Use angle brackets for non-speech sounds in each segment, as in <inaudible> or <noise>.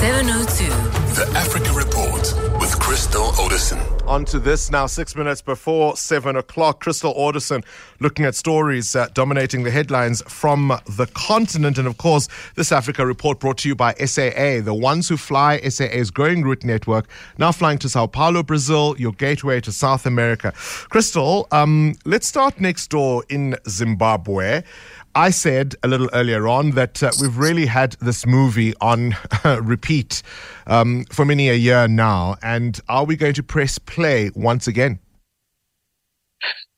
702. The Africa Report with Crystal Orderson. On to this now, six minutes before seven o'clock. Crystal Orderson looking at stories uh, dominating the headlines from the continent. And of course, this Africa report brought to you by SAA, the ones who fly SAA's growing route network, now flying to Sao Paulo, Brazil, your gateway to South America. Crystal, um, let's start next door in Zimbabwe. I said a little earlier on that uh, we've really had this movie on <laughs> repeat um, for many a year now. And are we going to press play once again?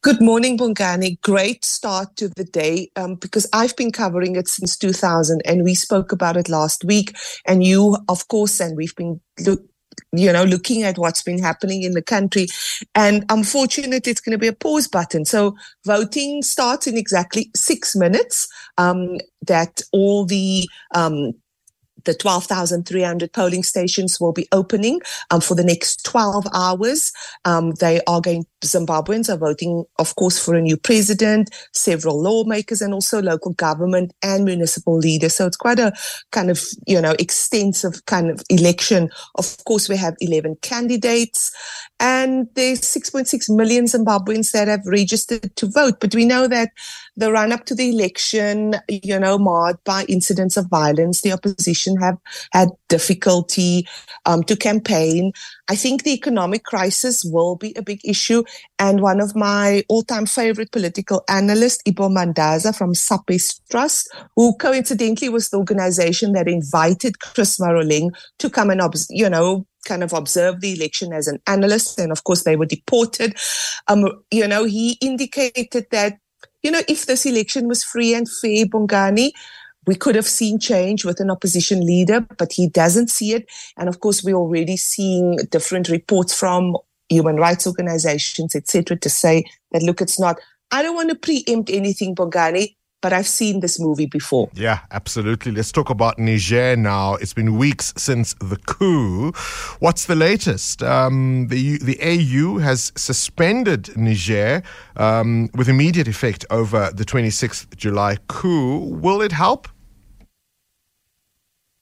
Good morning, Bongani. Great start to the day um, because I've been covering it since 2000 and we spoke about it last week. And you, of course, and we've been look, you know, looking at what's been happening in the country. And unfortunately, it's going to be a pause button. So voting starts in exactly six minutes. Um, that all the um, the 12,300 polling stations will be opening um, for the next 12 hours. Um, they are going, Zimbabweans are voting, of course, for a new president, several lawmakers, and also local government and municipal leaders. So it's quite a kind of, you know, extensive kind of election. Of course, we have 11 candidates and there's 6.6 million Zimbabweans that have registered to vote. But we know that the run up to the election, you know, marred by incidents of violence, the opposition have had difficulty um, to campaign. I think the economic crisis will be a big issue. And one of my all time favorite political analysts, Ibbo Mandaza from Sapes Trust, who coincidentally was the organization that invited Chris Maroleng to come and, you know, kind of observe the election as an analyst. And of course, they were deported. Um, you know, he indicated that you know, if this election was free and fair, Bongani, we could have seen change with an opposition leader, but he doesn't see it. And of course, we're already seeing different reports from human rights organizations, etc., to say that look, it's not. I don't want to preempt anything, Bongani, but I've seen this movie before. Yeah, absolutely. Let's talk about Niger now. It's been weeks since the coup. What's the latest? Um, the the AU has suspended Niger um, with immediate effect over the 26th July coup. Will it help?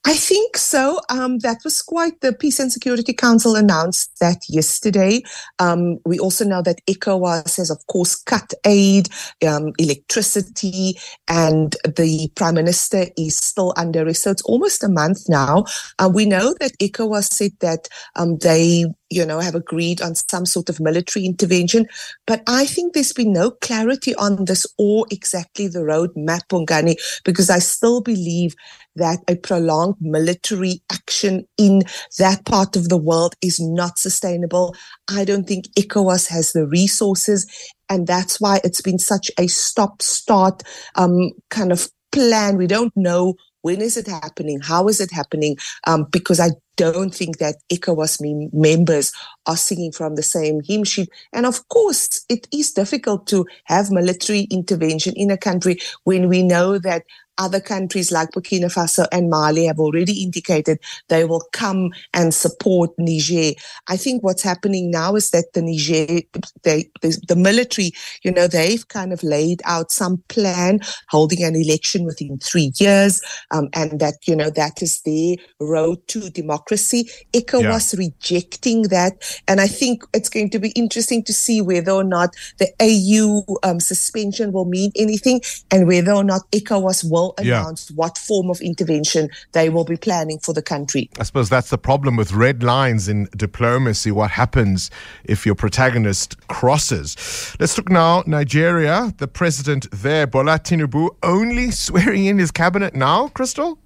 I think so. Um, that was quite the Peace and Security Council announced that yesterday. Um, we also know that ECOWAS has, of course, cut aid, um, electricity, and the Prime Minister is still under arrest. So it's almost a month now. Uh, we know that ECOWAS said that um, they you know, have agreed on some sort of military intervention. But I think there's been no clarity on this or exactly the roadmap, Bongani, because I still believe that a prolonged military action in that part of the world is not sustainable. I don't think ECOWAS has the resources. And that's why it's been such a stop start um, kind of plan. We don't know when is it happening? How is it happening? Um, because I don't think that ECOWAS members are singing from the same hymn sheet. And of course, it is difficult to have military intervention in a country when we know that other countries like Burkina Faso and Mali have already indicated they will come and support Niger. I think what's happening now is that the Niger, they, the, the military, you know, they've kind of laid out some plan holding an election within three years, um, and that, you know, that is their road to democracy. ECOWAS yeah. rejecting that. And I think it's going to be interesting to see whether or not the AU um, suspension will mean anything and whether or not ECOWAS will announce yeah. what form of intervention they will be planning for the country. I suppose that's the problem with red lines in diplomacy. What happens if your protagonist crosses? Let's look now. Nigeria, the president there, Bola Tinubu, only <laughs> swearing in his cabinet now, Crystal?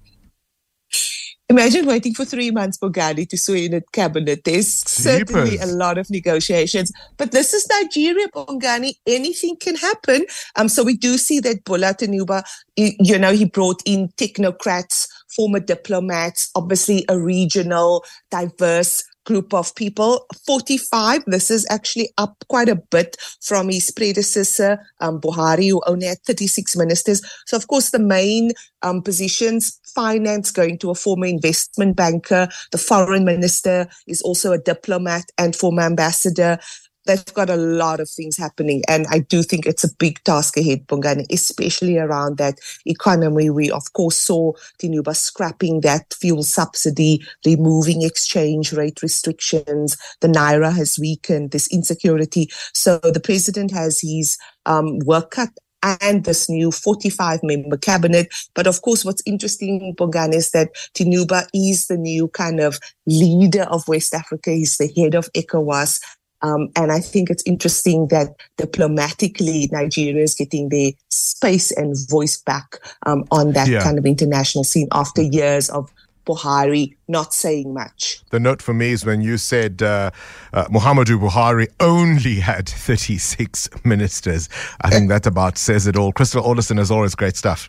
Imagine waiting for three months for Ghani to swear in a cabinet. There's Jeepers. certainly a lot of negotiations. But this is Nigeria, Bongani. Anything can happen. Um, so we do see that Bola Tinubu, you know, he brought in technocrats, former diplomats, obviously a regional, diverse group of people. 45, this is actually up quite a bit from his predecessor, um, Buhari, who only had 36 ministers. So, of course, the main um, positions, finance going to a former investment banker. The foreign minister is also a diplomat and former ambassador they've got a lot of things happening. And I do think it's a big task ahead, Bongani, especially around that economy. We, of course, saw Tinubu scrapping that fuel subsidy, removing exchange rate restrictions. The Naira has weakened, this insecurity. So the president has his um, work cut and this new 45 member cabinet. But of course, what's interesting, Bogan, is that Tinubu is the new kind of leader of West Africa. He's the head of ECOWAS. Um, and I think it's interesting that diplomatically Nigeria is getting their space and voice back um, on that yeah. kind of international scene after years of Buhari not saying much. The note for me is when you said uh, uh, Muhammadu Buhari only had <laughs> 36 ministers. I think that about says it all. Crystal Orderson, as always, great stuff.